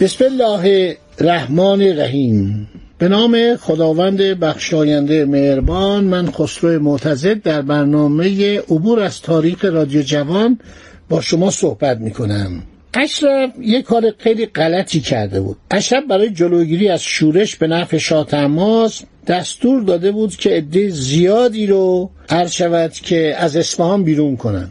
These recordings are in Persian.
بسم الله الرحمن الرحیم. به نام خداوند بخشاینده مهربان من خسرو معتزد در برنامه عبور از تاریخ رادیو جوان با شما صحبت می کنم اشرف یک کار خیلی غلطی کرده بود. اشرف برای جلوگیری از شورش به نفع شاه دستور داده بود که عده زیادی رو عرض شود که از اصفهان بیرون کنن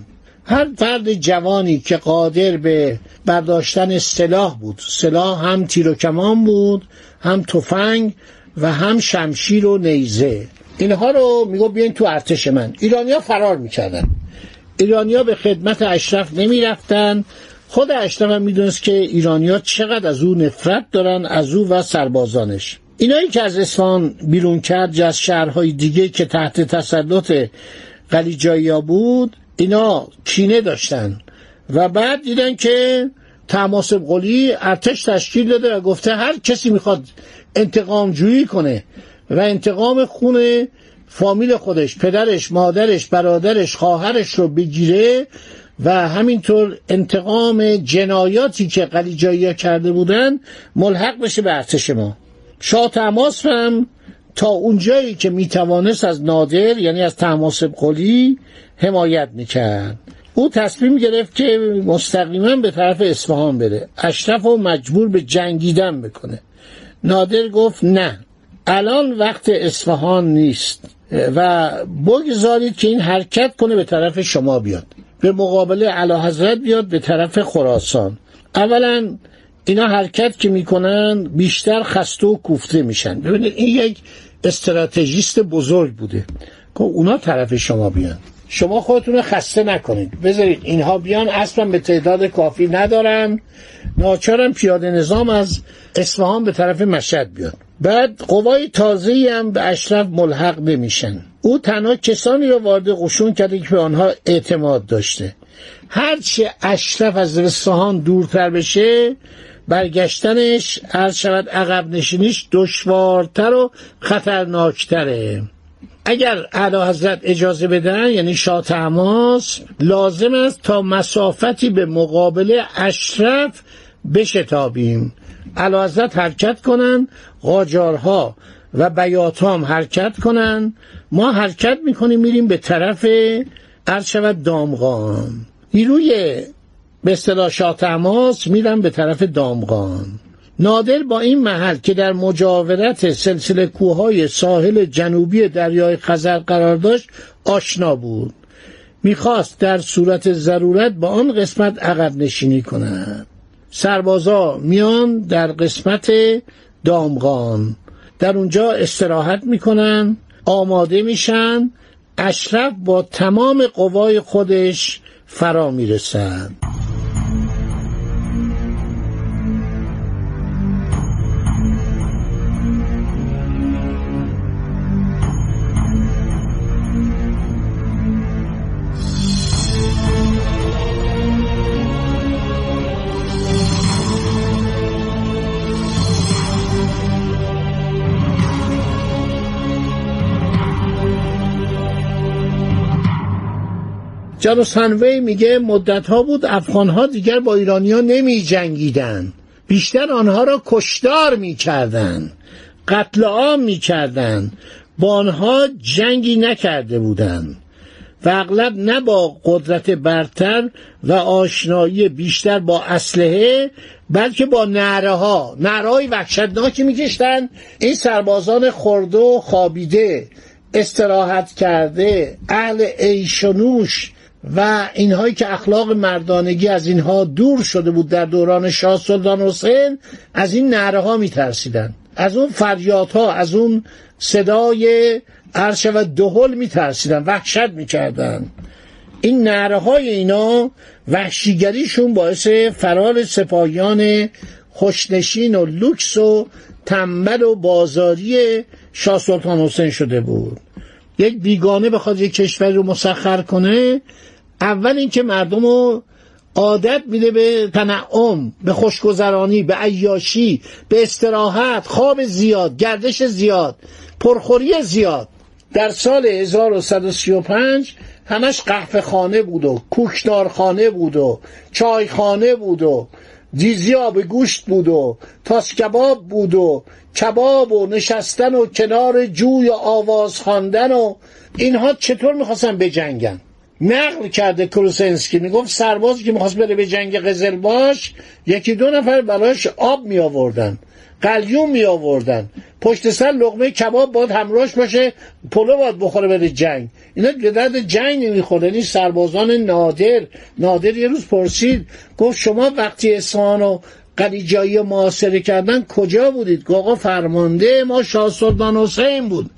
هر فرد جوانی که قادر به برداشتن سلاح بود. سلاح هم تیر و کمان بود هم تفنگ و هم شمشیر و نیزه. اینها رو میگو بیاین تو ارتش من. ایرانیا فرار می‌کردن. ایرانیا به خدمت اشرف نمی‌رفتن. خود اشرف هم می‌دونست که ایرانیا چقدر از او نفرت دارن از او و سربازانش. اینایی که از اصفهان بیرون کرد از شهرهای دیگه که تحت تسلط قلیجایی بود اینا کینه داشتن. و بعد دیدن که تماس قلی ارتش تشکیل داده و گفته هر کسی می‌خواد انتقام جویی کنه و انتقام خون فامیل خودش پدرش مادرش برادرش خواهرش رو بگیره و همینطور انتقام جنایاتی که قلیجایی کرده بودن ملحق بشه به ارتش ما. شاه تماس هم تا اونجایی که می‌توانست از نادر یعنی از تماس قلی حمایت می‌کرد. او تصمیم گرفت که مستقیما به طرف اصفهان بره. اشرف رو مجبور به جنگیدن بکنه. نادر گفت نه الان وقت اصفهان نیست و بگذارید که این حرکت کنه به طرف شما بیاد. به مقابله علا حضرت بیاد به طرف خراسان. اولا اینا حرکت که می‌کنن بیشتر خسته و کوفته میشن. ببینید این یک استراتژیست بزرگ بوده. که اونا طرف شما بیان. شما خودتون رو خسته نکنید. بذارید اینها بیان اصلا به تعداد کافی ندارن. ناچارم پیاده نظام از اصفهان به طرف مشهد بیاد بعد قوای تازه هم به اشرف ملحق نمیشن. او تنها کسانی را وارد قشون کرده که به آنها اعتماد داشته. هرچه اشرف از اصفهان دورتر بشه برگشتنش عرض شود عقب نشینیش دشوارتر و خطرناکتره. اگر اعلی حضرت اجازه بدن یعنی شاه تماس لازم است تا مسافتی به مقابل اشرف بشتابیم. اعلی حضرت حرکت کنن قاجارها و بیاتام حرکت کنن. ما حرکت می‌کنیم میریم به طرف عرض شود دامغان. نیروی به اصطلاح شاه تماس میرن به طرف دامغان. نادر با این محل که در مجاورت سلسله کوههای ساحل جنوبی دریای خزر قرار داشت آشنا بود. می‌خواست در صورت ضرورت با آن قسمت عقب نشینی کند. سربازا میان در قسمت دامغان. در اونجا استراحت می‌کنن آماده میشن اشرف با تمام قوای خودش فرا می‌رسند جانو سنوی میگه مدت ها بود افغان ها دیگر با ایرانیا نمی جنگیدن بیشتر آنها را کشدار می‌کردن. قتل عام می‌کردن. با آنها جنگی نکرده بودند و اغلب نه با قدرت برتر و آشنایی بیشتر با اسلحه بلکه با نعره ها نعره های وحشتناکی میکشتن. این سربازان خورده و خوابیده استراحت کرده اهل ایشونوش و اینهایی که اخلاق مردانگی از اینها دور شده بود در دوران شاه سلطان حسین از این نعره ها میترسیدن از اون فریادها از اون صدای عرش و دهل میترسیدن وحشت می‌کردن این نره های اینا وحشیگریشون باعث فرار سپاهیان خوشنشین و لوکس و تنبل و بازاری شاه سلطان حسین شده بود. یک بیگانه بخواد یک کشور رو مسخر کنه اول اینکه مردم رو عادت میده به تنعم به خوشگذرانی به عیاشی به استراحت خواب زیاد گردش زیاد پرخوری زیاد. در سال 1135 همش قهوه خانه بود و کوکدار خانه بود و چای خانه بود و دیزی آب گوشت بود و تاس کباب بود و کباب و نشستن و کنار جوی و آواز خواندن و اینها چطور می‌خواستن بجنگن؟ نقل کرده کروسنسکی می‌گفت سربازی که می‌خواست بره به جنگ قزلباش یکی دو نفر براش آب می آوردن قلیون می آوردن پشت سر لغمه کباب باید همراهش باشه پلو باید بخوره بره جنگ. اینا به درد جنگ نمی‌خوره این سربازان نادر. نادر یه روز پرسید گفت شما وقتی اصفهان و قلیجایی معاصره کردن کجا بودید؟ آقا فرمانده ما شاه سلطان حسین بود.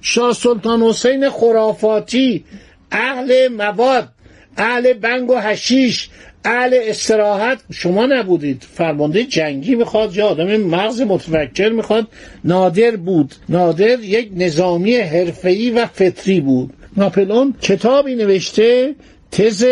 شاه سلطان حسین خرافاتی اهل مواد اهل بنگ و هشیش اهل استراحت. شما نبودید. فرمانده جنگی می‌خواد یا آدم مغز متفکر می‌خواد. نادر بود. نادر یک نظامی حرفه‌ای و فطری بود. ناپلون کتابی نوشته تز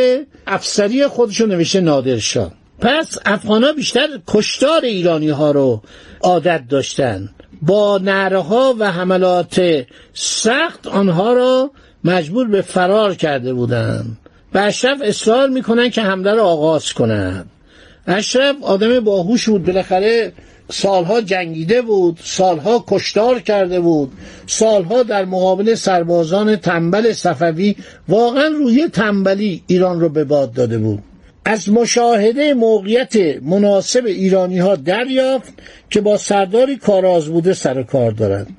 افسری خودشو نوشته نادرشاه پس افغان بیشتر کشتار ایرانی ها رو عادت داشتن. با نره ها و حملات سخت آنها را مجبور به فرار کرده بودند و اشرف اصرار می‌کنن که حمله رو آغاز کنند اشرف آدم باهوش بود. بالاخره سالها جنگیده بود سالها کشتار کرده بود سالها در مقابل سربازان تنبل صفوی واقعا روی تنبلی ایران رو به باد داده بود. از مشاهده موقعیت مناسب ایرانی ها دریافت که با سرداری کاراز بوده سر کار دارند.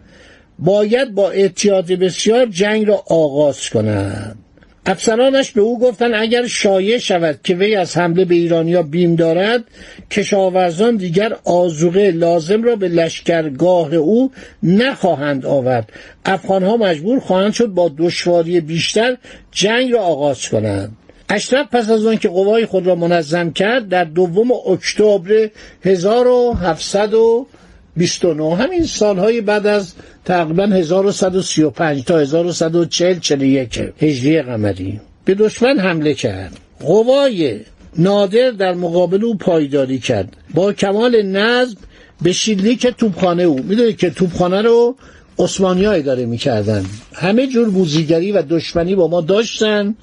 باید با احتیاط بسیار جنگ را آغاز کنند. افسرانش به او گفتند اگر شایع شود که وی از حمله به ایرانیا بیم دارد کشاورزان دیگر آزوقه لازم را به لشکرگاه او نخواهند آورد. افغانها مجبور خواهند شد با دشواری بیشتر جنگ را آغاز کنند. اشرف پس از آن که قوای خود را منظم کرد در دوم اکتبر 1729 همین سالهای بعد از تقریبا 1135 تا 1140 41 هجری قمری به دشمن حمله کرد. قوای نادر در مقابل او پایداری کرد. با کمال نظم به شلیک توپخانه او می‌دونید که توپخانه رو عثمانی ها اداره می‌کردن. همه جور بوزیگری و دشمنی با ما داشتن.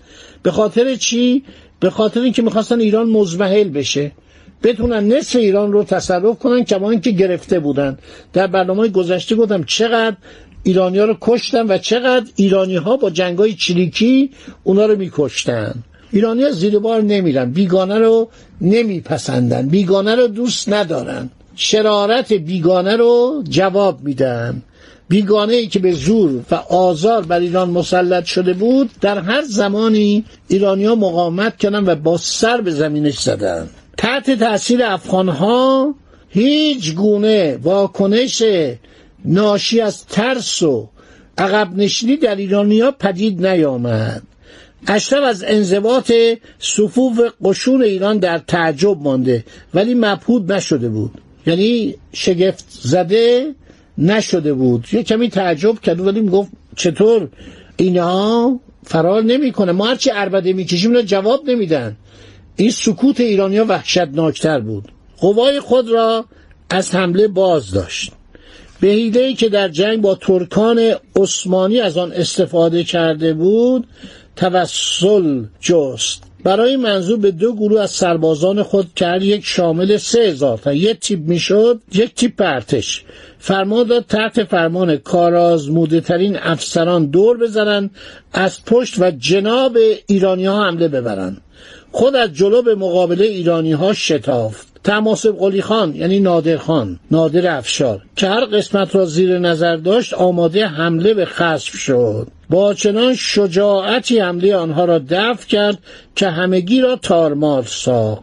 به خاطر چی؟ به خاطر اینکه می‌خواستن ایران مزمحل بشه. بتونن نصف ایران رو تصرف کنن کما اینکه گرفته بودن. در برنامه گذشته گفتم چقدر ایرانی ها رو کشتن و چقدر ایرانی ها با جنگای چریکی اونا رو میکشتن. ایرانی ها زیر بار نمیرن. بیگانه رو نمیپسندن. بیگانه رو دوست ندارن. شرارت بیگانه رو جواب میدن. بیگانه ای که به زور و آزار بر ایران مسلط شده بود در هر زمانی ایرانیا مقاومت کردن و با سر به زمینش زدن تحت تاثیر افغانها هیچ گونه واکنش ناشی از ترس و عقب نشینی در ایرانیا پدید نیامد. اشرف از انضباط صفوف قشون ایران در تعجب مانده ولی مبهود نشده بود. یعنی شگفت زده نشده بود. یه کمی تعجب کرد ولی می‌گفت چطور؟ اینا فرار نمی‌کنه. ما هرچی عربده می‌کشیم اینا جواب نمیدن. این سکوت ایرانیا وحشتناکتر بود. قوای خود را از حمله باز داشت. به ای که در جنگ با ترکان عثمانی از آن استفاده کرده بود توسل جست. برای منظور به دو گروه از سربازان خود کرد یک شامل سه هزار تا یک تیپ می‌شد یک تیپ ارتش فرمان داد تحت فرمان کارازموده ترین افسران دور بزنند از پشت و جناب ایرانی ها حمله ببرند. خود از جلو به مقابله ایرانی ها شتافت. تماسب قلی خان یعنی نادر خان نادر افشار که هر قسمت را زیر نظر داشت آماده حمله به خصف شد. با چنان شجاعتی حمله آنها را دفع کرد که همگی را تارمار ساخت.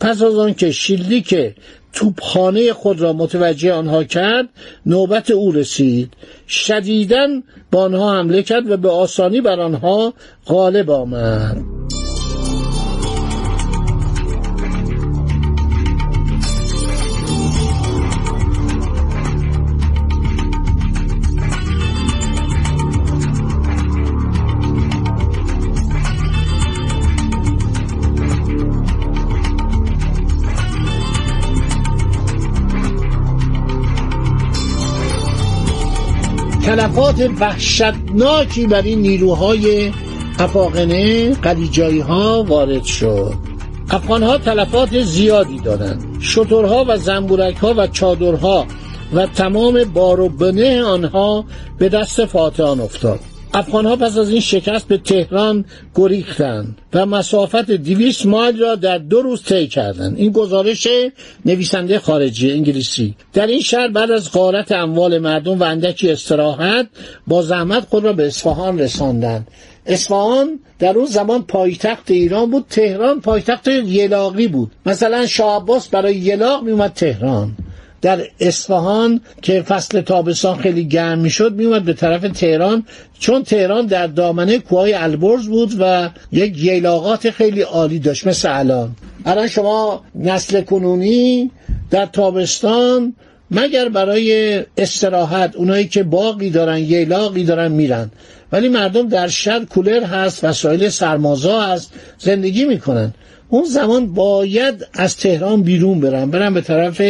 پس از آنکه که توپخانه خود را متوجه آنها کرد نوبت او رسید. شدیدن با آنها حمله کرد و به آسانی بر آنها غالب آمد. تلفات وحشتناکی بر این نیروهای افاقنه قلیجایی ها وارد شد. افغان ها تلفات زیادی دادند. شترها و زنبورک ها و چادرها و تمام بار آنها به دست فاتحان افتاد. افغان ها پس از این شکست به تهران گریختند و مسافت دیویس مایل را در دو روز طی کردند. این گزارش نویسنده خارجی انگلیسی. در این شهر بعد از غارت اموال مردم و اندکی استراحت با زحمت خود را به اصفهان رساندند. اصفهان در اون زمان پایتخت ایران بود. تهران پایتخت یلاقی بود. مثلا شاه عباس برای یلاق میومد تهران. در اصفهان که فصل تابستان خیلی گرم می‌شد میومد به طرف تهران. چون تهران در دامنه کوههای البرز بود و یک یلاقات خیلی عالی داشت مثل الان. الان شما نسل کنونی در تابستان مگر برای استراحت اونایی که باقی دارن یلاقی دارن میرن. ولی مردم در شهر کولر هست وسایل سرمازا هست زندگی می‌کنن. اون زمان باید از تهران بیرون برن برن به طرف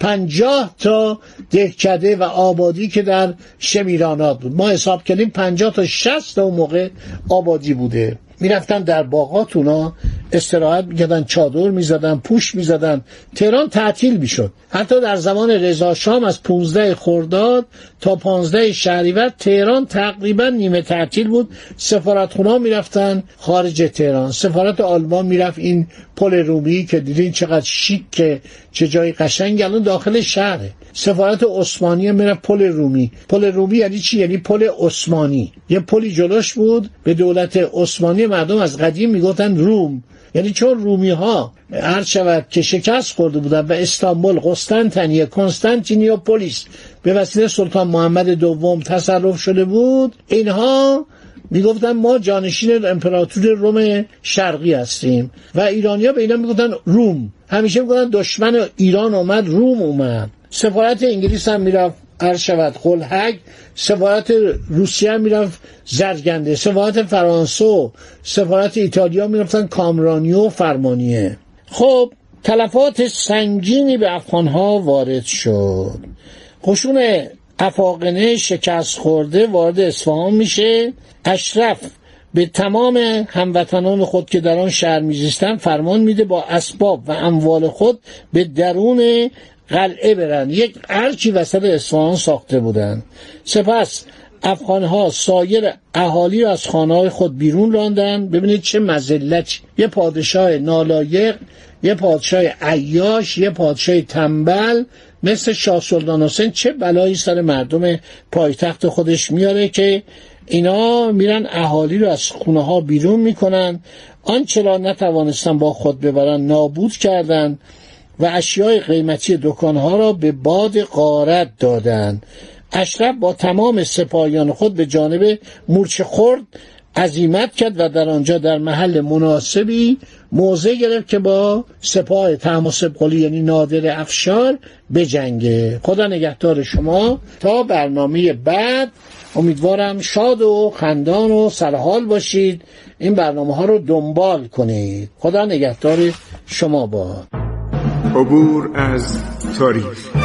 پنجاه تا دهکده و آبادی که در شمیرانات بود. ما حساب کردیم پنجاه تا شست تا اون موقع آبادی بوده. می‌رفتن در باغات اونا. استراحت می‌کردن چادر می‌زدن پوش می‌زدن. تهران تعطیل می‌شد. حتی در زمان رضا شام از 15 خرداد تا 15 شهریور تهران تقریبا نیمه تعطیل بود. سفارتخونه می‌رفتن خارج تهران. سفارت آلمان می‌رفت این پل رومی که دیدین چقدر شیک چه جای قشنگ الان داخل شهره. سفارت عثمانی میره پل رومی. پل رومی یعنی چی؟ یعنی پل عثمانی. یه پلی جلوش بود به دولت عثمانی مردم از قدیم می‌گفتن روم. یعنی چون رومی ها هر شود که شکست خورده بودن و استانبول قسطنطنیه کنستانتینیوپولیس به وسیله سلطان محمد دوم تصرف شده بود اینها می‌گفتن ما جانشین امپراتور روم شرقی هستیم و ایرانیا به اینا می‌گفتن روم. همیشه می‌گفتن دشمن ایران اومد روم اومد. سفارت انگلیس هم می‌رفت هر شود خلحک. سفارت روسیه هم می‌رفت زرگنده. سفارت فرانسه و سفارت ایتالیا می‌رفتن کامرانی و فرمانیه. خب تلفات سنگینی به افغانها وارد شد. قشون افاقنه شکست خورده وارد اصفهان میشه. اشرف به تمام هموطنان خود که در آن شهر میزیستن فرمان میده با اسباب و اموال خود به درون قلعه برن. یک ارچی وسط اصفهان ساخته بودند سپس افغانها سایر اهالی را از خانه خود بیرون راندن. ببینید چه مزلت یه پادشاه نالایق یه پادشاه عیاش یه پادشاه تنبل مثل شاه سلطان حسین چه بلایی سر مردم پایتخت خودش میاره که اینا میرن اهالی رو از خونه ها بیرون می‌کنن. آنچه را نتوانستن با خود ببرن نابود کردند و اشیای قیمتی دکانها را به باد غارت دادند اشرف با تمام سپاهیان خود به جانب مورچه خورد عزیمت کرد و در آنجا در محل مناسبی موضع گرفت که با سپاه تماسب قلی یعنی نادر افشار بجنگه خدا نگهدار شما. تا برنامه بعد امیدوارم شاد و خندان و سرحال باشید. این برنامه ها رو دنبال کنید. خدا نگهدار شما با عبور از تاریخ.